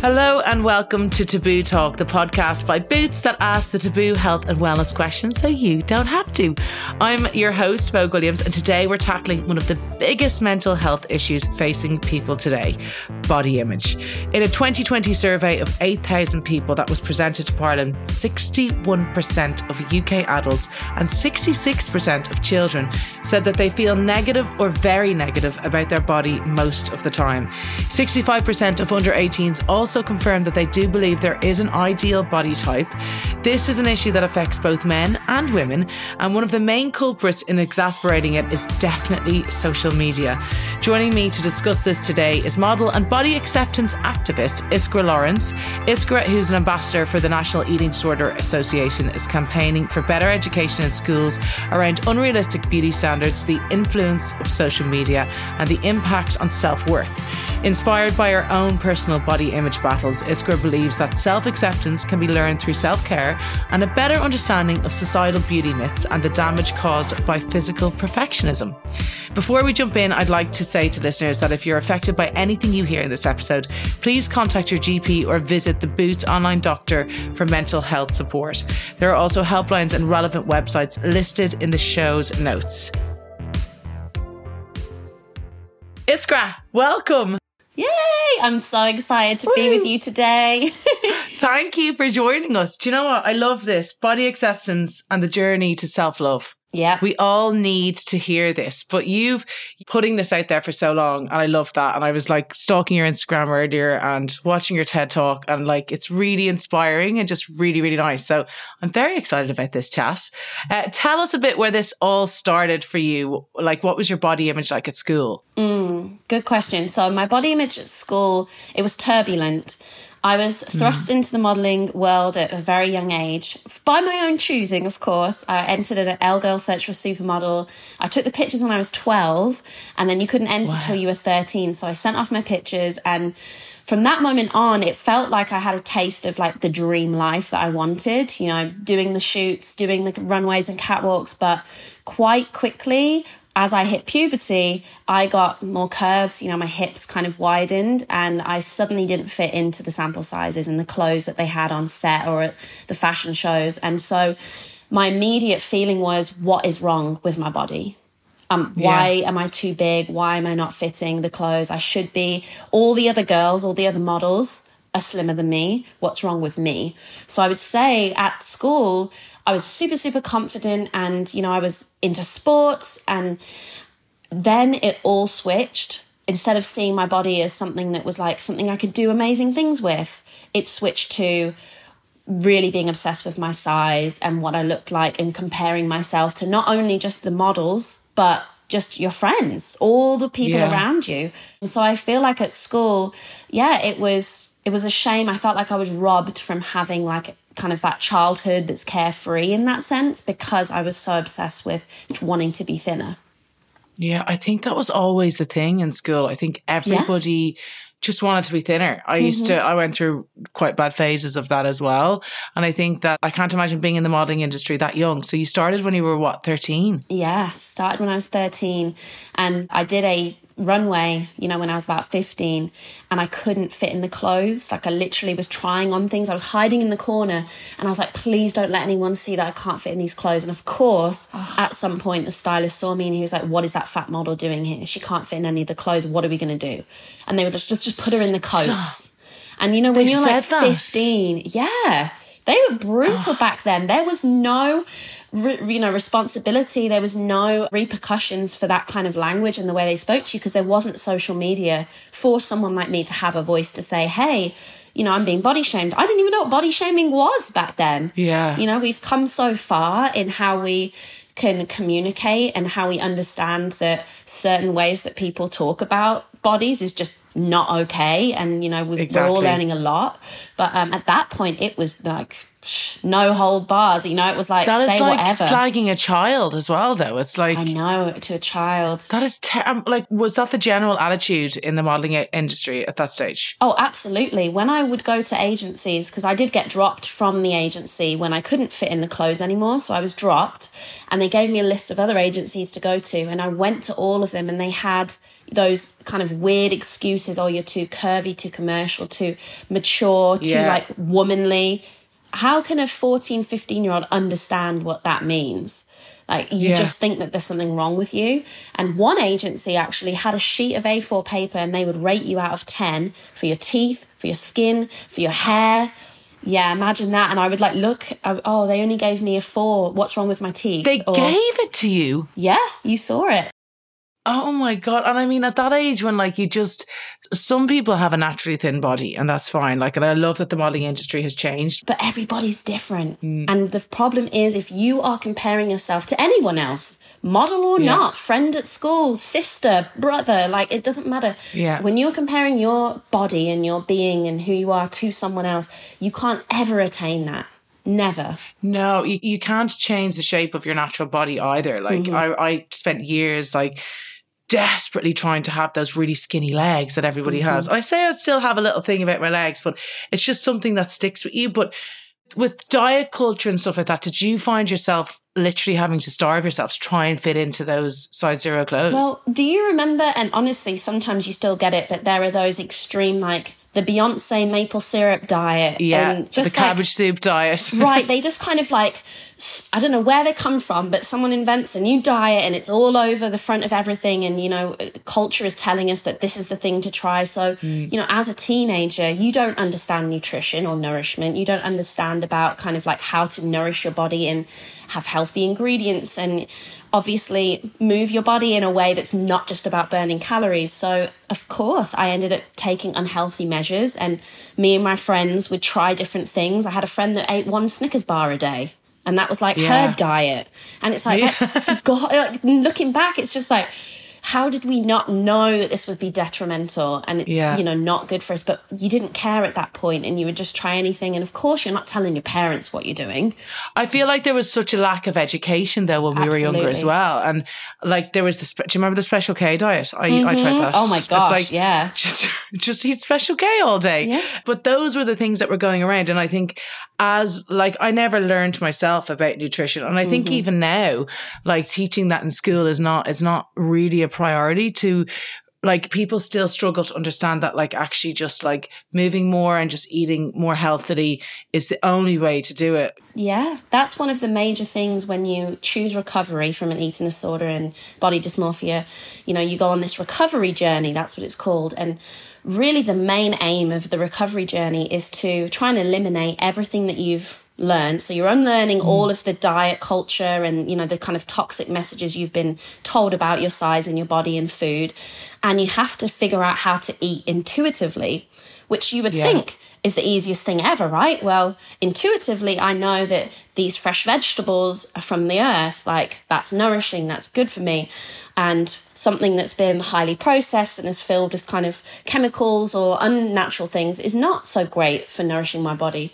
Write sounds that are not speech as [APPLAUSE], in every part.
Hello and welcome to Taboo Talk, the podcast by Boots that asks the taboo health and wellness questions so you don't have to. I'm your host, Vogue Williams, and today we're tackling one of the biggest mental health issues facing people today body image. In a 2020 survey of 8,000 people that was presented to Parliament, 61% of UK adults and 66% of children said that they feel negative or very negative about their body most of the time. 65% of under 18s also also confirmed that they do believe there is an ideal body type. This is an issue that affects both men and women, and one of the main culprits in exasperating it is definitely social media. Joining me to discuss this today is model and body acceptance activist Iskra Lawrence. Iskra, who's an ambassador for the National Eating Disorder Association, is campaigning for better education in schools around unrealistic beauty standards, the influence of social media, and the impact on self worth. Inspired by her own personal body image battles, Iskra believes that self acceptance can be learned through self care and a better understanding of societal beauty myths and the damage caused by physical perfectionism. Before we jump in, I'd like to say to listeners that if you're affected by anything you hear in this episode, please contact your GP or visit the Boots online doctor for mental health support. There are also helplines and relevant websites listed in the show's notes. Iskra, welcome. Yay! I'm so excited to Woo. be with you today. [LAUGHS] Thank you for joining us. Do you know what? I love this body acceptance and the journey to self love. Yeah. We all need to hear this, but you've putting this out there for so long. And I love that. And I was like stalking your Instagram earlier and watching your TED talk and like, it's really inspiring and just really, really nice. So I'm very excited about this chat. Uh, tell us a bit where this all started for you. Like, what was your body image like at school? Mm, good question. So my body image at school, it was turbulent. I was thrust mm. into the modelling world at a very young age, by my own choosing, of course. I entered at an Elle Girl Search for a Supermodel. I took the pictures when I was 12, and then you couldn't enter wow. till you were 13. So I sent off my pictures, and from that moment on, it felt like I had a taste of like the dream life that I wanted, you know, doing the shoots, doing the runways and catwalks. But quite quickly, as I hit puberty, I got more curves, you know, my hips kind of widened, and I suddenly didn't fit into the sample sizes and the clothes that they had on set or at the fashion shows. And so my immediate feeling was, what is wrong with my body? Um, why yeah. am I too big? Why am I not fitting the clothes I should be? All the other girls, all the other models are slimmer than me. What's wrong with me? So I would say at school, I was super, super confident and, you know, I was into sports. And then it all switched. Instead of seeing my body as something that was like something I could do amazing things with, it switched to really being obsessed with my size and what I looked like and comparing myself to not only just the models, but just your friends, all the people yeah. around you. And so I feel like at school, yeah, it was it was a shame. I felt like I was robbed from having like kind of that childhood that's carefree in that sense because I was so obsessed with wanting to be thinner. Yeah, I think that was always the thing in school. I think everybody yeah. just wanted to be thinner. I mm-hmm. used to, I went through quite bad phases of that as well. And I think that I can't imagine being in the modeling industry that young. So you started when you were what, 13? Yeah, started when I was 13. And I did a runway, you know, when I was about 15 and I couldn't fit in the clothes. Like I literally was trying on things. I was hiding in the corner and I was like, please don't let anyone see that I can't fit in these clothes. And of course, oh. at some point, the stylist saw me and he was like, what is that fat model doing here? She can't fit in any of the clothes. What are we going to do? And they would just, just, just put her in the coats. And you know, when they you're like 15, yeah, they were brutal oh. back then. There was no you know responsibility there was no repercussions for that kind of language and the way they spoke to you because there wasn't social media for someone like me to have a voice to say hey you know i'm being body shamed. I didn't even know what body shaming was back then. Yeah. You know we've come so far in how we can communicate and how we understand that certain ways that people talk about bodies is just not okay and you know we are all learning a lot. But um, at that point it was like no hold bars. You know, it was like that say is like whatever. slagging a child as well, though. It's like I know to a child. That is ter- um, like was that the general attitude in the modeling industry at that stage? Oh, absolutely. When I would go to agencies, because I did get dropped from the agency when I couldn't fit in the clothes anymore, so I was dropped, and they gave me a list of other agencies to go to, and I went to all of them, and they had those kind of weird excuses oh you're too curvy too commercial too mature too Yeah. like womanly how can a 14 15 year old understand what that means? Like you Yeah. just think that there's something wrong with you. And one agency actually had a sheet of a4 paper and they would rate you out of 10 for your teeth for your skin for your hair. Yeah imagine that. And i would like look I- oh they only gave me a four. What's wrong with my teeth? They Or- gave it to you. yeah you saw it Oh my god! And I mean, at that age, when like you just, some people have a naturally thin body, and that's fine. Like, and I love that the modeling industry has changed. but everybody's different. Mm. And the problem is if you are comparing yourself to anyone else, model or Yeah. not, friend at school, sister, brother, like it doesn't matter. Yeah. When you're comparing your body and your being and who you are to someone else, you can't ever attain that. Never. No, you, you can't change the shape of your natural body either. Like, Mm-hmm. I, I spent years like desperately trying to have those really skinny legs that everybody Mm-hmm. has. I say I still have a little thing about my legs, but it's just something that sticks with you. But with diet culture and stuff like that, did you find yourself literally having to starve yourself to try and fit into those size zero clothes? Well, do you remember? And honestly, sometimes you still get it, but there are those extreme, like the Beyonce maple syrup diet. yeah, and just the like, cabbage soup diet. [LAUGHS] right they just kind of like I don't know where they come from but someone invents a new diet and it's all over the front of everything and you know uh, culture is telling us that this is the thing to try so mm. you know as a teenager you don't understand nutrition or nourishment you don't understand about kind of like how to nourish your body and have healthy ingredients and obviously move your body in a way that's not just about burning calories. So, of course, I ended up taking unhealthy measures, and me and my friends would try different things. I had a friend that ate one Snickers bar a day. And that was like Yeah. her diet. And it's like, that's, [LAUGHS] God, like, uh, looking back, it's just like, how did we not know that this would be detrimental and Yeah. you know not good for us but you didn't care at that point and you would just try anything and of course you're not telling your parents what you're doing I feel like there was such a lack of education though when we were younger as well, and like there was the. Spe- do you remember the Special K diet? I I tried mm-hmm. that. Oh my It's gosh, like, yeah. [LAUGHS] just just eat Special K all day. Yeah. But those were the things that were going around, and I think as like I never learned myself about nutrition, and I think Mm-hmm. even now, like teaching that in school is not, it's not really a priority to like people still struggle to understand that like actually just like moving more and just eating more healthily is the only way to do it Yeah, that's one of the major things when you choose recovery from an eating disorder and body dysmorphia. You know, you go on this recovery journey, that's what it's called. And really, the main aim of the recovery journey is to try and eliminate everything that you've learned. So you're unlearning mm. all of the diet culture and, you know, the kind of toxic messages you've been told about your size and your body and food. And you have to figure out how to eat intuitively, which you would Yeah. think is the easiest thing ever, right? Well, intuitively, I know that these fresh vegetables are from the earth. Like, that's nourishing, that's good for me. And something that's been highly processed and is filled with kind of chemicals or unnatural things is not so great for nourishing my body.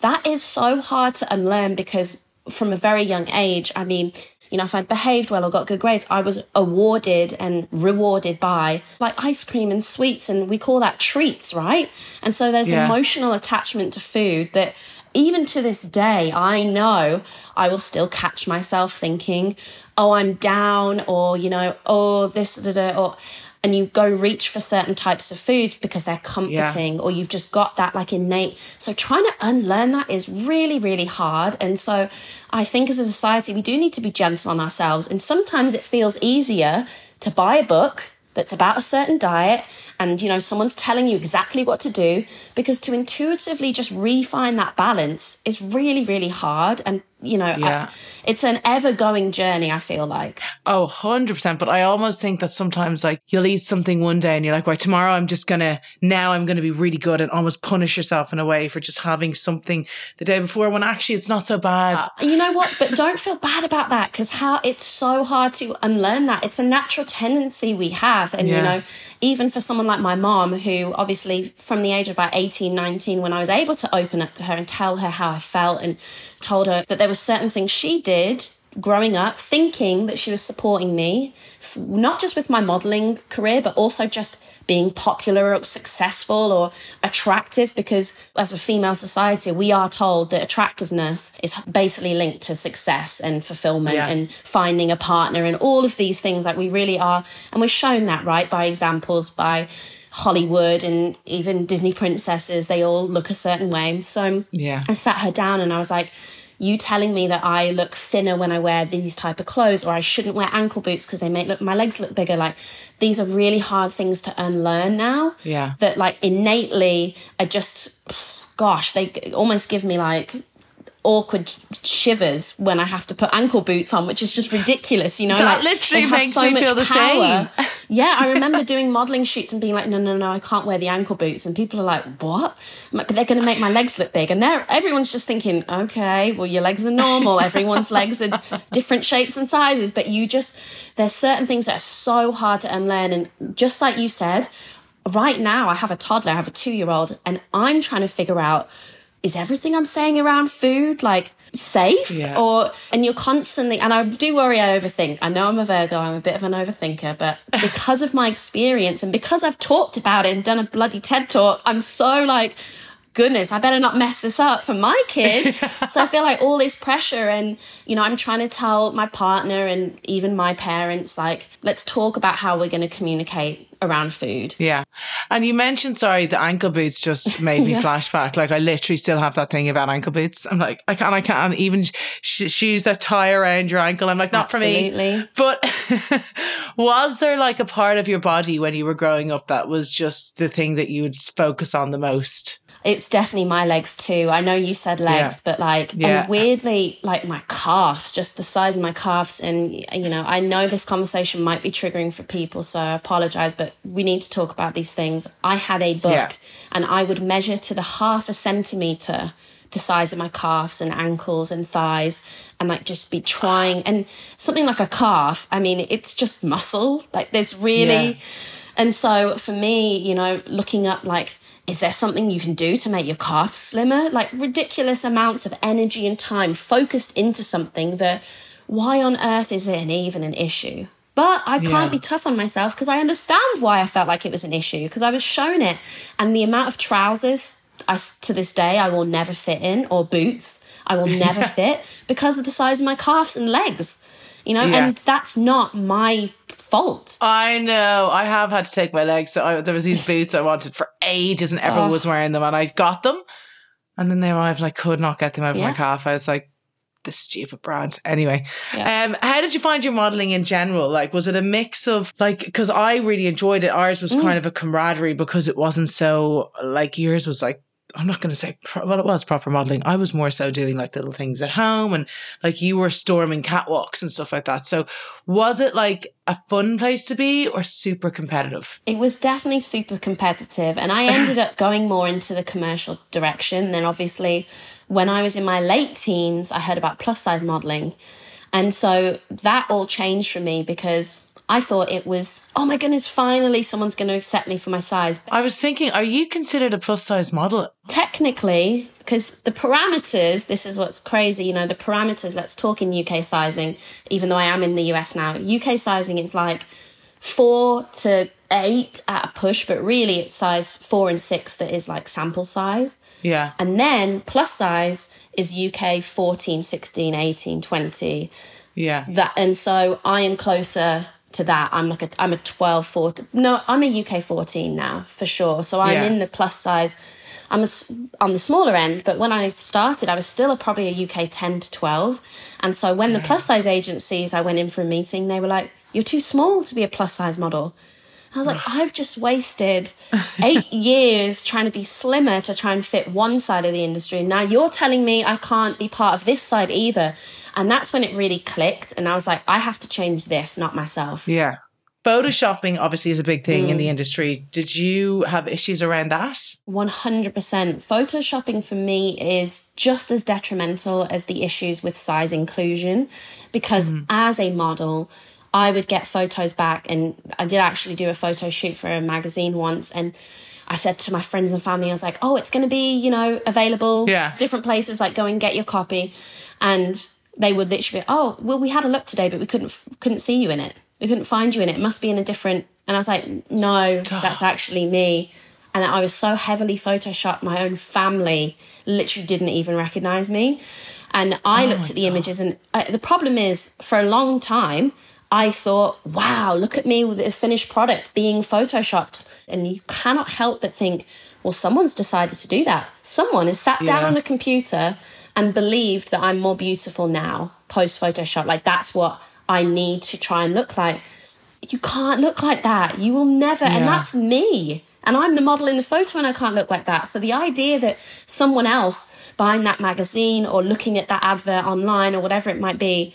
That is so hard to unlearn because from a very young age, I mean, you know, if I'd behaved well or got good grades, I was awarded and rewarded by like ice cream and sweets, and we call that treats, right? And so there's Yeah. emotional attachment to food that even to this day, I know I will still catch myself thinking, oh, I'm down, or, you know, oh, this, da, da, or, and you go reach for certain types of food because they're comforting, or you've just got that like innate. So trying to unlearn that is really, really hard. And so I think as a society, we do need to be gentle on ourselves. And sometimes it feels easier to buy a book that's about a certain diet and you know someone's telling you exactly what to do because to intuitively just refine that balance is really really hard and you know I- it's an ever going journey i feel like. Oh, 100%. But I almost think that sometimes like you'll eat something one day and you're like, right, tomorrow I'm just to, now I'm to be really good and almost punish yourself in a way for just having something the day before when actually it's not so bad. Uh, you know what? But don't feel bad about that because how it's so hard to unlearn that. It's a natural tendency we have and you know even for someone like my mom who obviously from the age of about 18 19 when i was able to open up to her and tell her how i felt and told her that there were certain things she did growing up thinking that she was supporting me, f- not just with my modeling career, but also just being popular or successful or attractive because as a female society we are told that attractiveness is basically linked to success and fulfillment Yeah. and finding a partner and all of these things like we really are and we're shown that right by examples by Hollywood and even Disney princesses they all look a certain way so Yeah. I sat her down and I was like you telling me that I look thinner when I wear these type of clothes or I shouldn't wear ankle boots because they make look my legs look bigger like these are really hard things to unlearn now Yeah. that like innately are just gosh they almost give me like awkward shivers when I have to put ankle boots on, which is just ridiculous, you know. That like, literally makes so me much feel the power. same. [LAUGHS] yeah, I remember doing modeling shoots and being like, no, no, no, I can't wear the ankle boots, and people are like, what? Like, but they're going to make my legs look big, and they're everyone's just thinking, okay, well, your legs are normal. Everyone's legs are different shapes and sizes, but you just there's certain things that are so hard to unlearn, and just like you said. Right now, I have a toddler, I have a two year old, and I'm trying to figure out is everything I'm saying around food like safe Yeah. or and you're constantly and I do worry I overthink. I know I'm a Virgo, I'm a bit of an overthinker, but [LAUGHS] because of my experience and because I've talked about it and done a bloody TED talk, I'm so like goodness, I better not mess this up for my kid. [LAUGHS] so I feel like all this pressure and you know, I'm trying to tell my partner and even my parents like let's talk about how we're going to communicate around food. Yeah. And you mentioned, sorry, the ankle boots just made me [LAUGHS] Yeah. flashback. Like I literally still have that thing about ankle boots. I'm like, I can't, I can't even sh- shoes that tie around your ankle. I'm like, not for me. But [LAUGHS] was there like a part of your body when you were growing up that was just the thing that you would focus on the most? It's definitely my legs too. I know you said legs, Yeah. but like, Yeah. and weirdly, like my calves, just the size of my calves. And, you know, I know this conversation might be triggering for people, so I apologize, but we need to talk about these things. I had a book Yeah. and I would measure to the half a centimeter the size of my calves and ankles and thighs and like just be trying and something like a calf i mean it's just muscle like there's really Yeah. and so for me, you know, looking up like, is there something you can do to make your calves slimmer? Like ridiculous amounts of energy and time focused into something that why on earth is it even an issue? But I can't Yeah. be tough on myself because I understand why I felt like it was an issue because I was shown it. And the amount of trousers I, to this day, I will never fit in or boots. I will [LAUGHS] never fit because of the size of my calves and legs, you know, Yeah. and that's not my fault. I know. I have had to take my legs. So I, there was these boots I wanted for ages, and everyone Oh. was wearing them, and I got them, and then they arrived, and I could not get them over my Yeah. calf. I was like, "This stupid brand." Anyway, Yeah. um, how did you find your modeling in general? Like, was it a mix of like? Because I really enjoyed it. Ours was Mm. kind of a camaraderie because it wasn't so like yours was like. I'm not going to say, pro- well, it was proper modeling. I was more so doing like little things at home and like you were storming catwalks and stuff like that. So was it like a fun place to be or super competitive? It was definitely super competitive, and I ended up going more into the commercial direction. Then, obviously, when I was in my late teens, I heard about plus size modeling. And so that all changed for me because I thought it was, oh my goodness, finally someone's going to accept me for my size. I was thinking, are you considered a plus size model? Technically, because the parameters, this is what's crazy, you know, the parameters, let's talk in UK sizing, even though I am in the US now. UK sizing, is like four to eight at a push, but really it's size four and six that is like sample size. Yeah. And then plus size is UK 14, 16, 18, 20. Yeah. That and so I am closer to that. I'm like a I'm a 12, 14. No, I'm a UK 14 now for sure. So I'm Yeah. in the plus size. I'm a on the smaller end, but when I started, I was still a, probably a UK 10 to 12. And so when the plus size agencies, I went in for a meeting, they were like, "You're too small to be a plus size model." I was like, I've just wasted [LAUGHS] eight years trying to be slimmer to try and fit one side of the industry. Now you're telling me I can't be part of this side either. And that's when it really clicked. And I was like, I have to change this, not myself. Yeah. Photoshopping obviously is a big thing in the mm. industry. Did you have issues around that? 100%. Photoshopping for me is just as detrimental as the issues with size inclusion because mm. as a model, I would get photos back and I did actually do a photo shoot for a magazine once and I said to my friends and family, I was like, oh, it's going to be, you know, available Yeah. different places, like go and get your copy. And they would literally, oh, well, we had a look today, but we couldn't couldn't see you in it. We couldn't find you in it. It must be in a different. And I was like, no, Stop. that's actually me. And I was so heavily photoshopped, my own family literally didn't even recognize me. And I oh looked at the God. images, and uh, the problem is, for a long time, I thought, wow, look at me with the finished product being photoshopped. And you cannot help but think, well, someone's decided to do that. Someone has sat down yeah. on a computer and believed that I'm more beautiful now post Photoshop. Like that's what I need to try and look like. You can't look like that. You will never. Yeah. And that's me. And I'm the model in the photo and I can't look like that. So the idea that someone else buying that magazine or looking at that advert online or whatever it might be,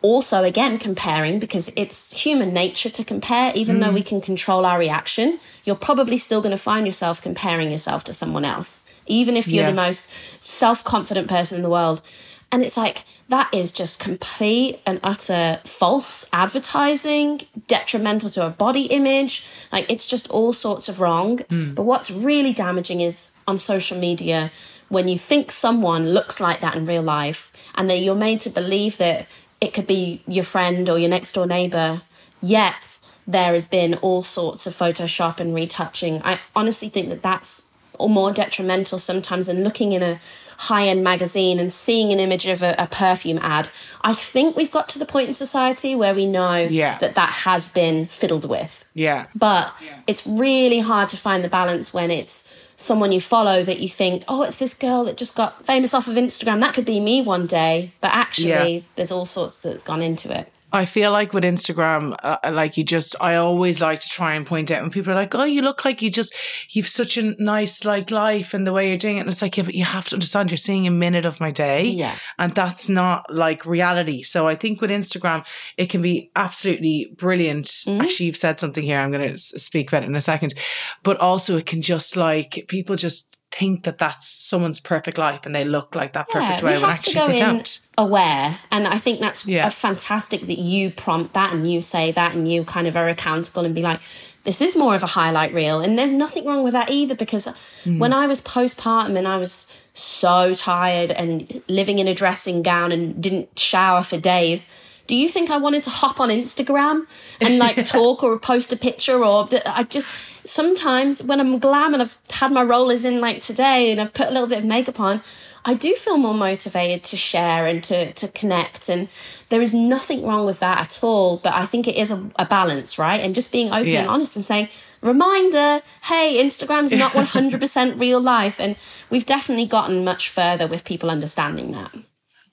also again comparing because it's human nature to compare, even mm. though we can control our reaction, you're probably still going to find yourself comparing yourself to someone else even if you're yeah. the most self confident person in the world. And it's like, that is just complete and utter false advertising, detrimental to a body image. Like, it's just all sorts of wrong. Mm. But what's really damaging is on social media when you think someone looks like that in real life and that you're made to believe that it could be your friend or your next door neighbor, yet there has been all sorts of Photoshop and retouching. I honestly think that that's or more detrimental sometimes than looking in a high end magazine and seeing an image of a, a, perfume ad. I think we've got to the point in society where we know yeah. that that has been fiddled with. Yeah. But yeah. it's really hard to find the balance when it's someone you follow that you think, oh, it's this girl that just got famous off of Instagram. That could be me one day. But actually, yeah. there's all sorts that's gone into it. I feel like with Instagram, uh, like you just, I always like to try and point out when people are like, oh, you look like you just, you've such a nice like life and the way you're doing it. And it's like, yeah, but you have to understand you're seeing a minute of my day. Yeah. And that's not like reality. So I think with Instagram, it can be absolutely brilliant. Mm-hmm. Actually, you've said something here. I'm going to speak about it in a second. But also it can just like, people just think that that's someone's perfect life and they look like that perfect yeah, way when actually they don't. Aware, and I think that's yeah. fantastic that you prompt that and you say that and you kind of are accountable and be like, this is more of a highlight reel, and there's nothing wrong with that either because mm. when I was postpartum and I was so tired and living in a dressing gown and didn't shower for days. Do you think I wanted to hop on Instagram and like [LAUGHS] talk or post a picture or I just sometimes when I'm glam and I've had my rollers in like today and I've put a little bit of makeup on, I do feel more motivated to share and to, to connect. And there is nothing wrong with that at all. But I think it is a, a balance, right? And just being open yeah. and honest and saying, reminder, hey, Instagram's not [LAUGHS] 100% real life. And we've definitely gotten much further with people understanding that.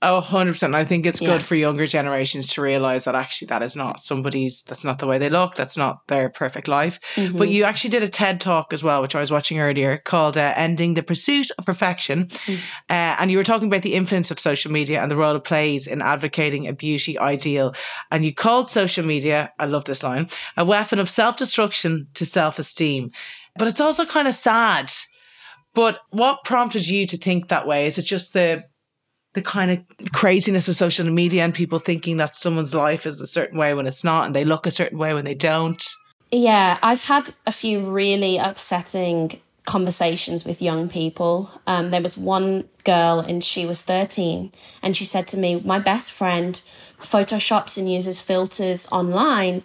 Oh, 100%. I think it's yeah. good for younger generations to realize that actually that is not somebody's, that's not the way they look. That's not their perfect life. Mm-hmm. But you actually did a TED talk as well, which I was watching earlier called uh, Ending the Pursuit of Perfection. Mm-hmm. Uh, and you were talking about the influence of social media and the role it plays in advocating a beauty ideal. And you called social media, I love this line, a weapon of self destruction to self esteem. But it's also kind of sad. But what prompted you to think that way? Is it just the the kind of craziness of social media and people thinking that someone's life is a certain way when it's not and they look a certain way when they don't. Yeah, I've had a few really upsetting conversations with young people. Um, there was one girl and she was 13 and she said to me, My best friend photoshops and uses filters online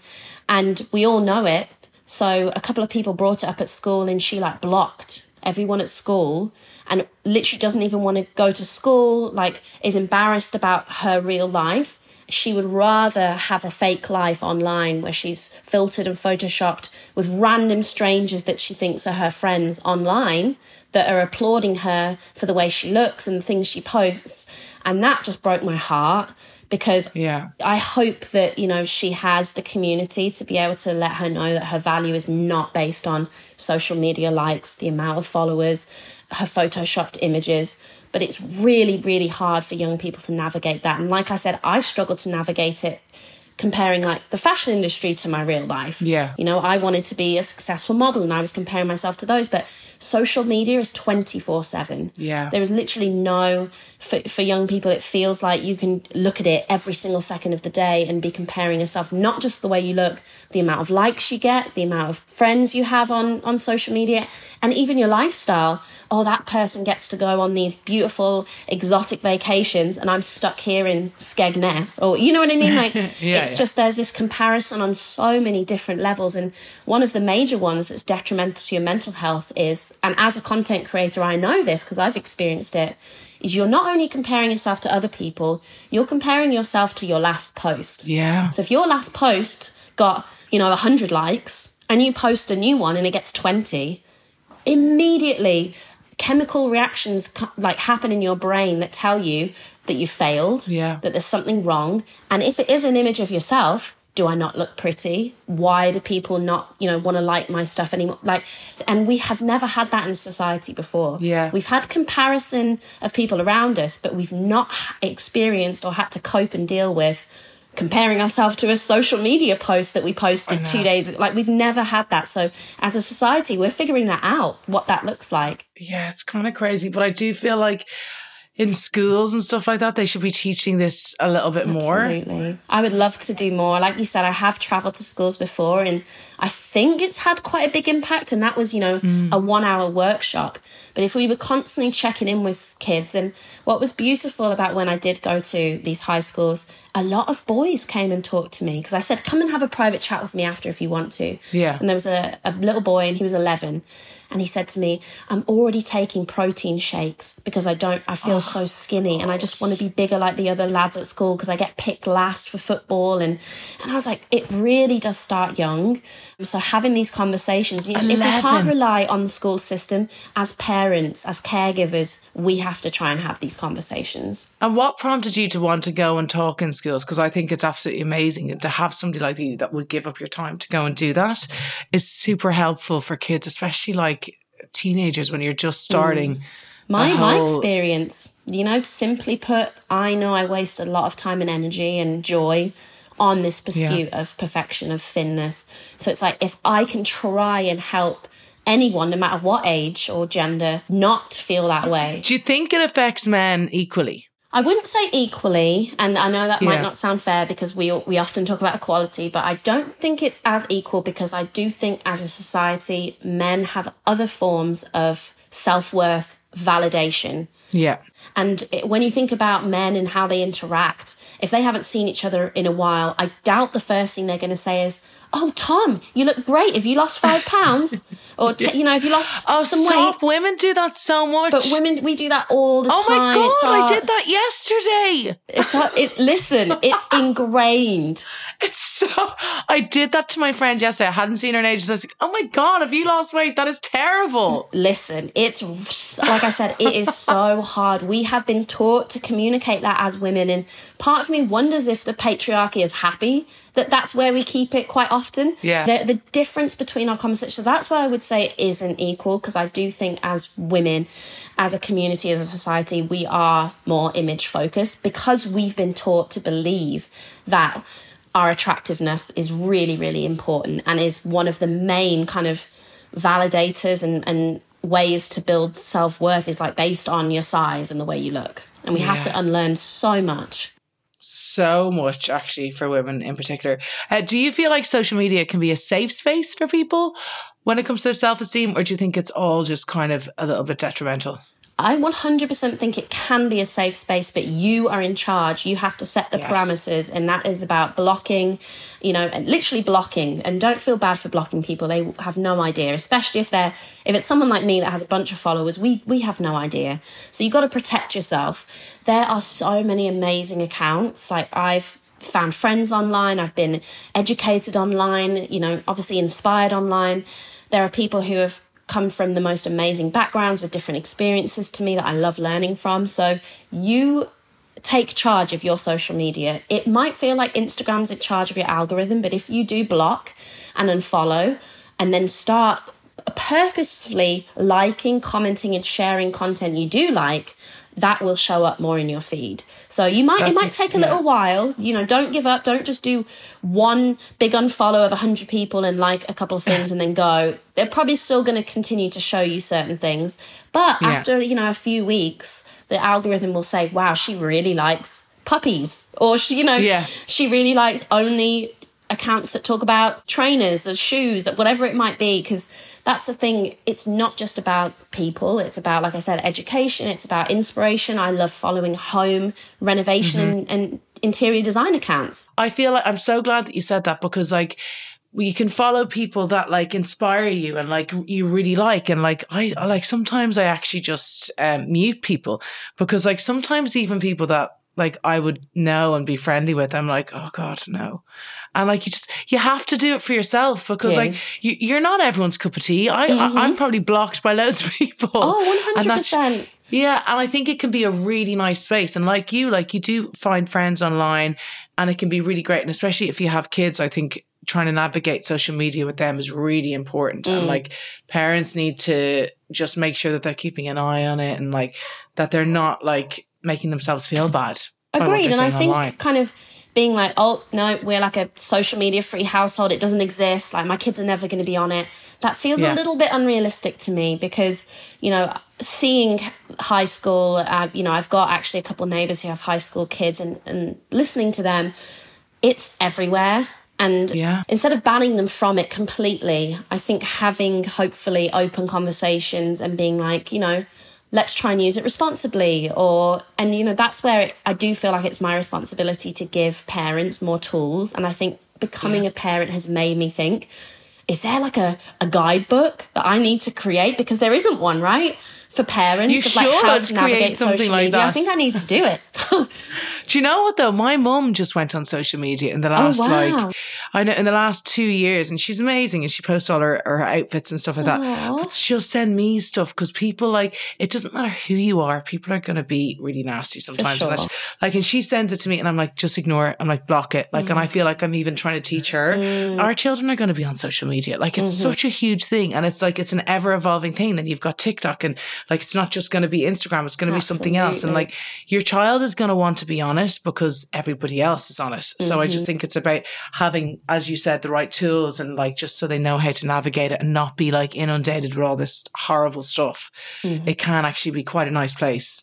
and we all know it. So a couple of people brought it up at school and she like blocked everyone at school and literally doesn't even want to go to school, like is embarrassed about her real life. She would rather have a fake life online where she's filtered and photoshopped with random strangers that she thinks are her friends online that are applauding her for the way she looks and the things she posts. And that just broke my heart because yeah. I hope that, you know, she has the community to be able to let her know that her value is not based on social media likes, the amount of followers, her photoshopped images but it's really really hard for young people to navigate that and like i said i struggle to navigate it comparing like the fashion industry to my real life. Yeah. You know, I wanted to be a successful model and I was comparing myself to those, but social media is 24 7. Yeah. There is literally no, for, for young people, it feels like you can look at it every single second of the day and be comparing yourself, not just the way you look, the amount of likes you get, the amount of friends you have on, on social media, and even your lifestyle. Oh, that person gets to go on these beautiful exotic vacations and I'm stuck here in Skegness. Or, you know what I mean? Like, [LAUGHS] Yeah, it's yeah. just there's this comparison on so many different levels. And one of the major ones that's detrimental to your mental health is, and as a content creator, I know this because I've experienced it, is you're not only comparing yourself to other people, you're comparing yourself to your last post. Yeah. So if your last post got, you know, 100 likes and you post a new one and it gets 20, immediately chemical reactions like happen in your brain that tell you that you failed, Yeah. that there's something wrong. And if it is an image of yourself, do I not look pretty? Why do people not, you know, want to like my stuff anymore? Like, and we have never had that in society before. Yeah. We've had comparison of people around us, but we've not experienced or had to cope and deal with comparing ourselves to a social media post that we posted two days ago. Like, we've never had that. So, as a society, we're figuring that out, what that looks like. Yeah, it's kind of crazy, but I do feel like in schools and stuff like that, they should be teaching this a little bit more. Absolutely. I would love to do more. Like you said, I have traveled to schools before and I think it's had quite a big impact. And that was, you know, mm. a one hour workshop. But if we were constantly checking in with kids, and what was beautiful about when I did go to these high schools, a lot of boys came and talked to me because I said, come and have a private chat with me after if you want to. Yeah. And there was a, a little boy and he was 11 and he said to me i'm already taking protein shakes because i don't i feel so oh, skinny and i just want to be bigger like the other lads at school because i get picked last for football and and i was like it really does start young so having these conversations you know, if we can't rely on the school system as parents as caregivers we have to try and have these conversations And what prompted you to want to go and talk in schools? Because I think it's absolutely amazing. And to have somebody like you that would give up your time to go and do that is super helpful for kids, especially like teenagers when you're just starting. Mm. my the my experience you know simply put i know i wasted a lot of time and energy and joy on this pursuit of perfection of thinness so it's like if i can try and help anyone no matter what age or gender not feel that way Do you think it affects men equally? I wouldn't say equally, and I know that Yeah. might not sound fair because we we often talk about equality, but I don't think it's as equal because I do think as a society, men have other forms of self worth validation. Yeah. And it, when you think about men and how they interact, if they haven't seen each other in a while, I doubt the first thing they're going to say is, "Oh, Tom, you look great. Have you lost five pounds?" [LAUGHS] or t- you know, have you lost Oh, some stop. weight? Women do that so much. But women, we do that all the oh time. Oh my God, It's I did that yesterday. It's our, it. Listen, it's [LAUGHS] ingrained. It's so. I did that to my friend yesterday. I hadn't seen her in ages. I was like, oh my God, have you lost weight? That is terrible. Listen, it's like I said, it is so hard. We have been taught to communicate that as women, and part of me wonders if the patriarchy is happy that that's where we keep it quite often. Yeah. The, the difference between our conversations, so that's why I would say it isn't equal, because I do think as women, as a community, as a society, we are more image focused because we've been taught to believe that our attractiveness is really, really important and is one of the main kind of validators and, and ways to build self worth is like based on your size and the way you look. And we have to unlearn so much. So much, actually, for women in particular. Uh, do you feel like social media can be a safe space for people when it comes to their self esteem, or do you think it's all just kind of a little bit detrimental? I 100% think it can be a safe space, but you are in charge. You have to set the Yes. parameters, and that is about blocking, you know, and literally blocking. And don't feel bad for blocking people; they have no idea. Especially if they're if it's someone like me that has a bunch of followers, we we have no idea. So you got to protect yourself. There are so many amazing accounts. Like I've found friends online. I've been educated online. You know, obviously inspired online. There are people who have come from the most amazing backgrounds with different experiences to me that I love learning from. So you take charge of your social media. It might feel like Instagram's in charge of your algorithm, but if you do block and unfollow and then start purposefully liking, commenting, and sharing content you do like, that will show up more in your feed. So you might, it That's might ex- take a yeah. little while. You know, don't give up. Don't just do one big unfollow of 100 people and like a couple of [LAUGHS] things and then go. They're probably still going to continue to show you certain things. But Yeah. after, you know, a few weeks, the algorithm will say, wow, she really likes puppies. Or, she, you know, Yeah. she really likes only accounts that talk about trainers or shoes, or whatever it might be. Because that's the thing. It's not just about people. It's about, like I said, education. It's about inspiration. I love following home renovation and, and interior design accounts. I feel like I'm so glad that you said that because like you can follow people that like inspire you and like you really like and like I I, like sometimes I actually just um, mute people because like sometimes even people that like I would know and be friendly with I'm like oh god no and like you just you have to do it for yourself because Yeah. like you, you're not everyone's cup of tea I, I I'm probably blocked by loads of people Oh, And that's- 100%. yeah, and I think it can be a really nice space. And like you, like you do find friends online and it can be really great. And especially if you have kids, I think trying to navigate social media with them is really important. Mm. And like parents need to just make sure that they're keeping an eye on it and like that they're not like making themselves feel bad. Agreed. And I think online. kind of being like, oh, no, we're like a social media free household. It doesn't exist. Like, my kids are never going to be on it. That feels Yeah. a little bit unrealistic to me because, you know, seeing high school, uh, you know, I've got actually a couple neighbors who have high school kids and, and listening to them, it's everywhere. And Yeah. instead of banning them from it completely, I think having hopefully open conversations and being like, you know, let's try and use it responsibly or and you know that's where it, I do feel like it's my responsibility to give parents more tools. And I think becoming Yeah. a parent has made me think is there like a, a guidebook that I need to create? Because there isn't one right? For parents You of like how to navigate something social like media. I think I need to do it [LAUGHS] Do you know what though? My mum just went on social media in the last Oh, wow. like I know in the last two years, and she's amazing, and she posts all her, her outfits and stuff like that. Aw. But she'll send me stuff because people like it doesn't matter who you are, people are going to be really nasty sometimes. And sure. that's- like, and she sends it to me, and I'm like, just ignore it. I'm like, block it. Like, and Mm. I feel like I'm even trying to teach her. Our children are going to be on social media. Like, it's Mm-hmm. such a huge thing, and it's like it's an ever evolving thing. Then you've got TikTok, and like it's not just going to be Instagram; it's going to be something else. And like your child is going to want to be honest because everybody else is honest. So I Mm-hmm. just think it's about having, as you said, the right tools and like just so they know how to navigate it and not be like inundated with all this horrible stuff. Mm-hmm. It can actually be quite a nice place.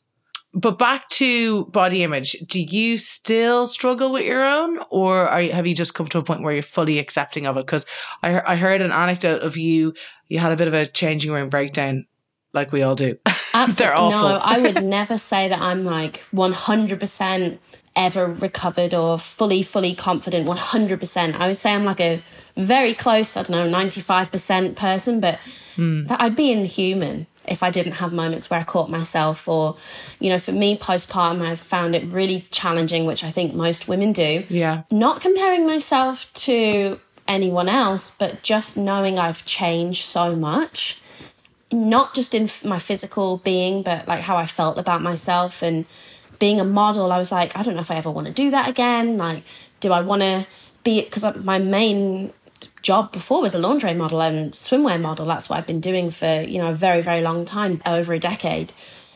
But back to body image, do you still struggle with your own, or are, you- have you just come to a point where you're fully accepting of it? Because I, I heard an anecdote of you, you had a bit of a changing room breakdown, like we all do. Absolutely. [LAUGHS] They're awful. No, [LAUGHS] I would never say that I'm like 100% ever recovered or fully, fully confident 100%. I would say I'm like a very close, I don't know, 95% person, but Hmm. that I'd be inhuman if I didn't have moments where I caught myself or, you know, for me, postpartum, I found it really challenging, which I think most women do yeah. not comparing myself to anyone else, but just knowing I've changed so much, not just in my physical being, but like how I felt about myself and being a model. I was like, I don't know if I ever want to do that again. Like, do I want to be? Because uh, my main job before was a lingerie model and swimwear model. That's what I've been doing for you know a very very long time, over a decade.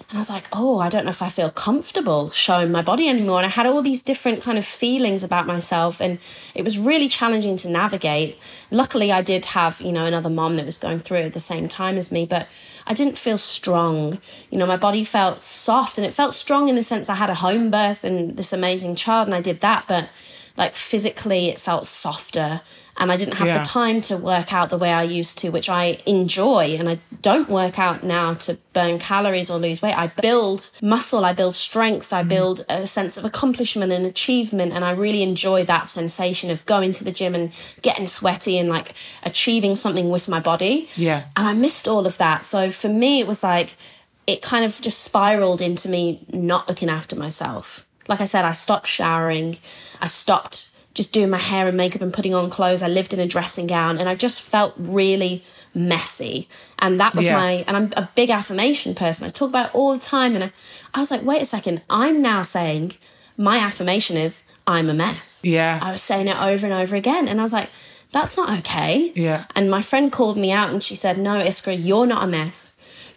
And I was like, oh, I don't know if I feel comfortable showing my body anymore. And I had all these different kind of feelings about myself. And it was really challenging to navigate. Luckily, I did have, you know, another mom that was going through at the same time as me, but I didn't feel strong. You know, my body felt soft and it felt strong in the sense I had a home birth and this amazing child and I did that. But like physically, it felt softer. And I didn't have Yeah. the time to work out the way I used to, which I enjoy. And I don't work out now to burn calories or lose weight. I build muscle, I build strength, I mm. build a sense of accomplishment and achievement. And I really enjoy that sensation of going to the gym and getting sweaty and like achieving something with my body. Yeah. And I missed all of that. So for me, it was like, it kind of just spiraled into me not looking after myself. Like I said, I stopped showering. I stopped just doing my hair and makeup and putting on clothes. I lived in a dressing gown and I just felt really messy. And that was Yeah. my, and I'm a big affirmation person. I talk about it all the time. And I, I was like, wait a second, I'm now saying my affirmation is I'm a mess. Yeah. I was saying it over and over again. And I was like, that's not okay. Yeah. And my friend called me out and she said, no, Iskra, you're not a mess.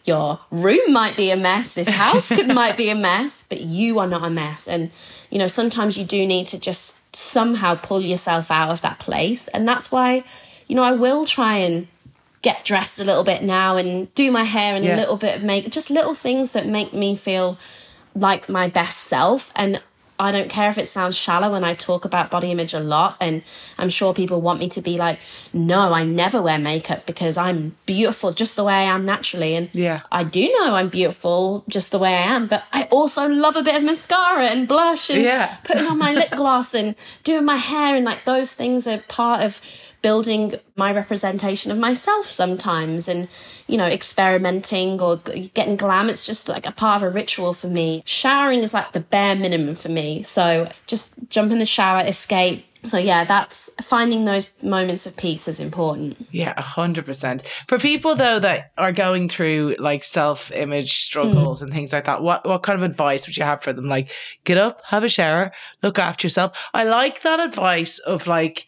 Your room might be a mess. This house could might be a mess, but you are not a mess. And you know, sometimes you do need to just somehow pull yourself out of that place. And that's why, you know, I will try and get dressed a little bit now and do my hair and Yeah. a little bit of make just little things that make me feel like my best self and I don't care if it sounds shallow and I talk about body image a lot and I'm sure people want me to be like no I never wear makeup because I'm beautiful just the way I am naturally and Yeah. I do know I'm beautiful just the way I am but I also love a bit of mascara and blush and Yeah. putting on my lip [LAUGHS] gloss and doing my hair and like those things are part of building my representation of myself sometimes and you know experimenting or getting glam it's just like a part of a ritual for me showering is like the bare minimum for me so just jump in the shower escape so yeah that's finding those moments of peace is important Yeah, a hundred percent. For people though that are going through like self image struggles mm. and things like that, what what kind of advice would you have for them? Like, get up, have a shower, look after yourself. I like that advice of like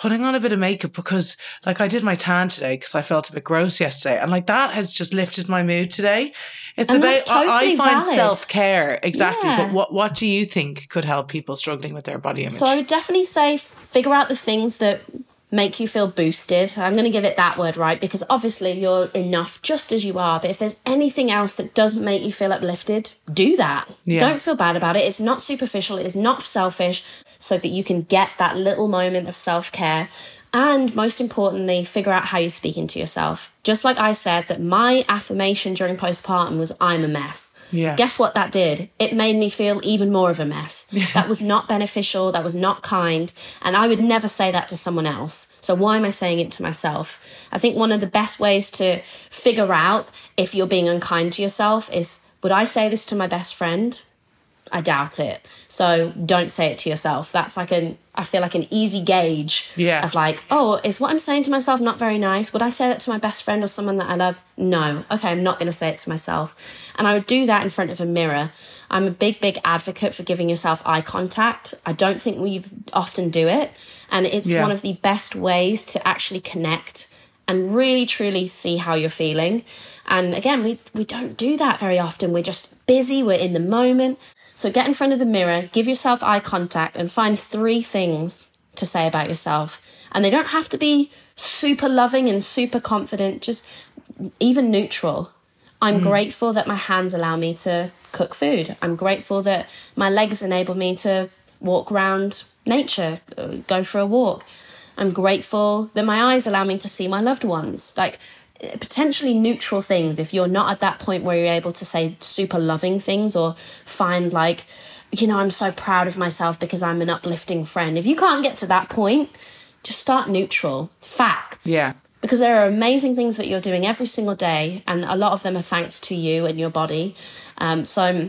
putting on a bit of makeup because like I did my tan today because I felt a bit gross yesterday, and like that has just lifted my mood today. It's And about that's I- I find self care exactly. Yeah. But what what do you think could help people struggling with their body image? So I would definitely say figure out the things that make you feel boosted. I'm going to give it that word, right? Because obviously you're enough just as you are. But if there's anything else that doesn't make you feel uplifted, do that. Yeah. Don't feel bad about it. It's not superficial, it's not selfish, so that you can get that little moment of self care. And most importantly, figure out how you're speaking to yourself. Just like I said, that my affirmation during postpartum was, I'm a mess. Yeah. Guess what that did? It made me feel even more of a mess. That was not beneficial. That was not kind. And I would never say that to someone else. So why am I saying it to myself? I think one of the best ways to figure out if you're being unkind to yourself is would I say this to my best friend? I doubt it. So don't say it to yourself. That's like an I feel like an easy gauge Yeah. of like, oh, is what I'm saying to myself not very nice? Would I say that to my best friend or someone that I love? No. Okay, I'm not going to say it to myself. And I would do that in front of a mirror. I'm a big, big advocate for giving yourself eye contact. I don't think we often do it. And it's Yeah. one of the best ways to actually connect and really truly see how you're feeling. And again, we, we don't do that very often. We're just busy, we're in the moment. So get in front of the mirror, give yourself eye contact, and find three things to say about yourself. And they don't have to be super loving and super confident, just even neutral. I'm grateful that my hands allow me to cook food. I'm grateful that my legs enable me to walk around nature, uh, go for a walk. I'm grateful that my eyes allow me to see my loved ones. Like potentially neutral things if you're not at that point where you're able to say super loving things or find like you know I'm so proud of myself because I'm an uplifting friend. If you can't get to that point, just start neutral. Facts Yeah. because there are amazing things that you're doing every single day, and a lot of them are thanks to you and your body. Um, so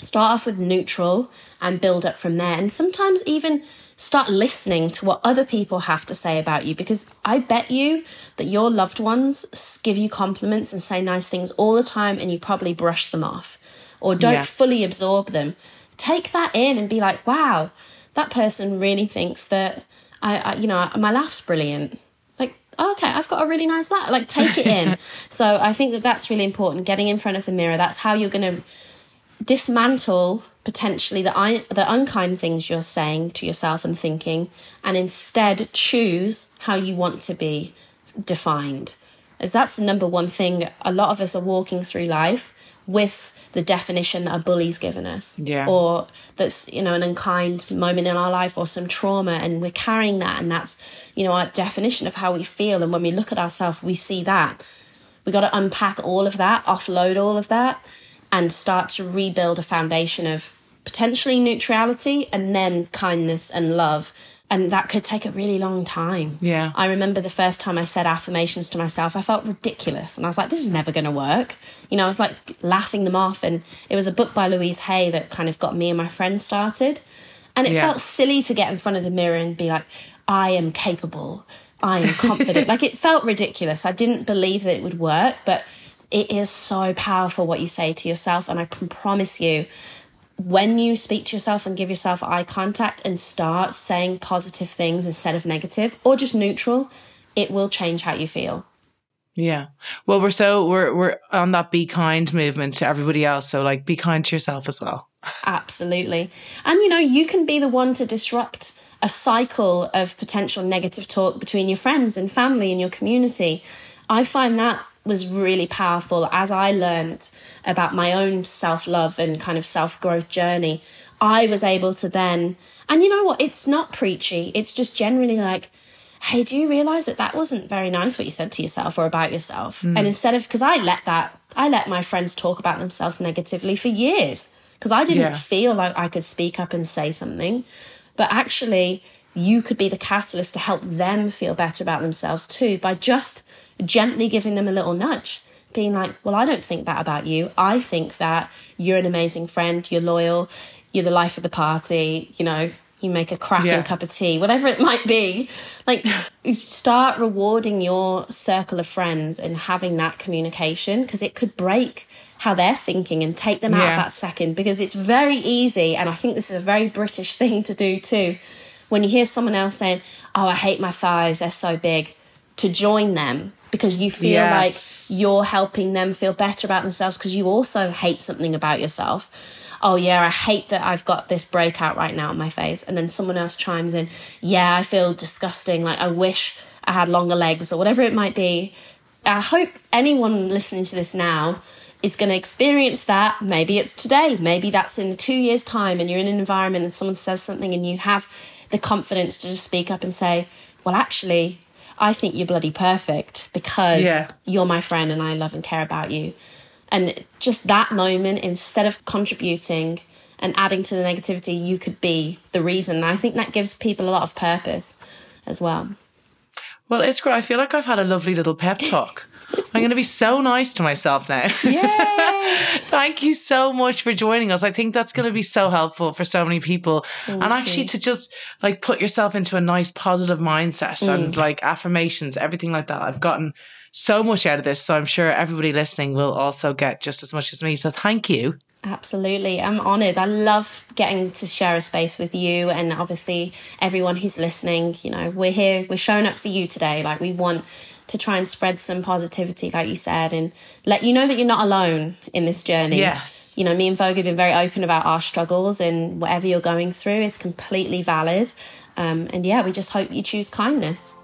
start off with neutral and build up from there, and sometimes even start listening to what other people have to say about you because I bet you that your loved ones give you compliments and say nice things all the time, and you probably brush them off or don't Yeah. fully absorb them. Take that in and be like, wow, that person really thinks that I, I you know, my laugh's brilliant. Like, oh, okay, I've got a really nice laugh. Like, take it in. [LAUGHS] so I think that that's really important. Getting in front of the mirror. That's how you're going to dismantle potentially the un- the unkind things you're saying to yourself and thinking, and instead choose how you want to be defined. As that's the number one thing. A lot of us are walking through life with the definition that a bully's given us, Yeah. or that's you know an unkind moment in our life or some trauma, and we're carrying that, and that's you know our definition of how we feel. And when we look at ourselves, we see that we got to unpack all of that, offload all of that, and start to rebuild a foundation of potentially neutrality and then kindness and love. And that could take a really long time. Yeah. I remember the first time I said affirmations to myself, I felt ridiculous. And I was like, this is never going to work. You know, I was like laughing them off. And it was a book by Louise Hay that kind of got me and my friends started. And it Yeah. felt silly to get in front of the mirror and be like, I am capable. I am confident. [LAUGHS] like it felt ridiculous. I didn't believe that it would work, but it is so powerful what you say to yourself. And I can promise you, when you speak to yourself and give yourself eye contact and start saying positive things instead of negative or just neutral, it will change how you feel. Yeah. Well, we're so we're we're on that be kind movement to everybody else. So like be kind to yourself as well. [LAUGHS] Absolutely. And you know, you can be the one to disrupt a cycle of potential negative talk between your friends and family and your community. I find that was really powerful as I learned about my own self love and kind of self growth journey. I was able to then, and you know what? It's not preachy. It's just generally like, hey, do you realize that that wasn't very nice what you said to yourself or about yourself? Mm. And instead of, because I let that, I let my friends talk about themselves negatively for years because I didn't yeah. feel like I could speak up and say something. But actually, you could be the catalyst to help them feel better about themselves too by just gently giving them a little nudge, being like, Well, I don't think that about you. I think that you're an amazing friend, you're loyal, you're the life of the party, you know, you make a cracking yeah. cup of tea, whatever it might be. Like, [LAUGHS] start rewarding your circle of friends and having that communication because it could break how they're thinking and take them out yeah. of that second because it's very easy. And I think this is a very British [LAUGHS] thing to do too. When you hear someone else saying, Oh, I hate my thighs, they're so big, to join them because you feel yes. like you're helping them feel better about themselves because you also hate something about yourself. Oh, yeah, I hate that I've got this breakout right now on my face. And then someone else chimes in, Yeah, I feel disgusting. Like, I wish I had longer legs or whatever it might be. I hope anyone listening to this now is going to experience that. Maybe it's today, maybe that's in two years' time, and you're in an environment and someone says something and you have the confidence to just speak up and say, Well, actually, I think you're bloody perfect because yeah. you're my friend and I love and care about you. And just that moment, instead of contributing and adding to the negativity, you could be the reason. And I think that gives people a lot of purpose as well. Well, it's great. I feel like I've had a lovely little pep talk. I'm going to be so nice to myself now. Yay! [LAUGHS] Thank you so much for joining us. I think that's going to be so helpful for so many people. Thank and actually you. to just like put yourself into a nice positive mindset mm. and like affirmations, everything like that. I've gotten so much out of this. So I'm sure everybody listening will also get just as much as me. So thank you. Absolutely. I'm honoured. I love getting to share a space with you and obviously everyone who's listening. You know, we're here, we're showing up for you today. Like, we want to try and spread some positivity, like you said, and let you know that you're not alone in this journey. Yes. You know, me and Vogue have been very open about our struggles, and whatever you're going through is completely valid. Um, and yeah, we just hope you choose kindness.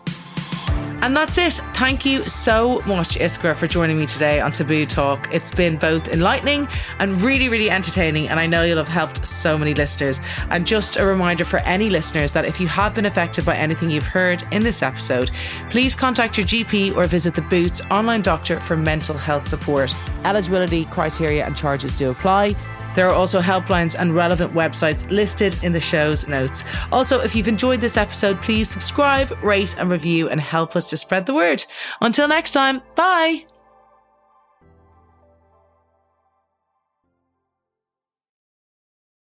And that's it. Thank you so much, Iskra, for joining me today on Taboo Talk. It's been both enlightening and really, really entertaining. And I know you'll have helped so many listeners. And just a reminder for any listeners that if you have been affected by anything you've heard in this episode, please contact your GP or visit the Boots online doctor for mental health support. Eligibility criteria and charges do apply. There are also helplines and relevant websites listed in the show's notes. Also, if you've enjoyed this episode, please subscribe, rate, and review and help us to spread the word. Until next time, bye.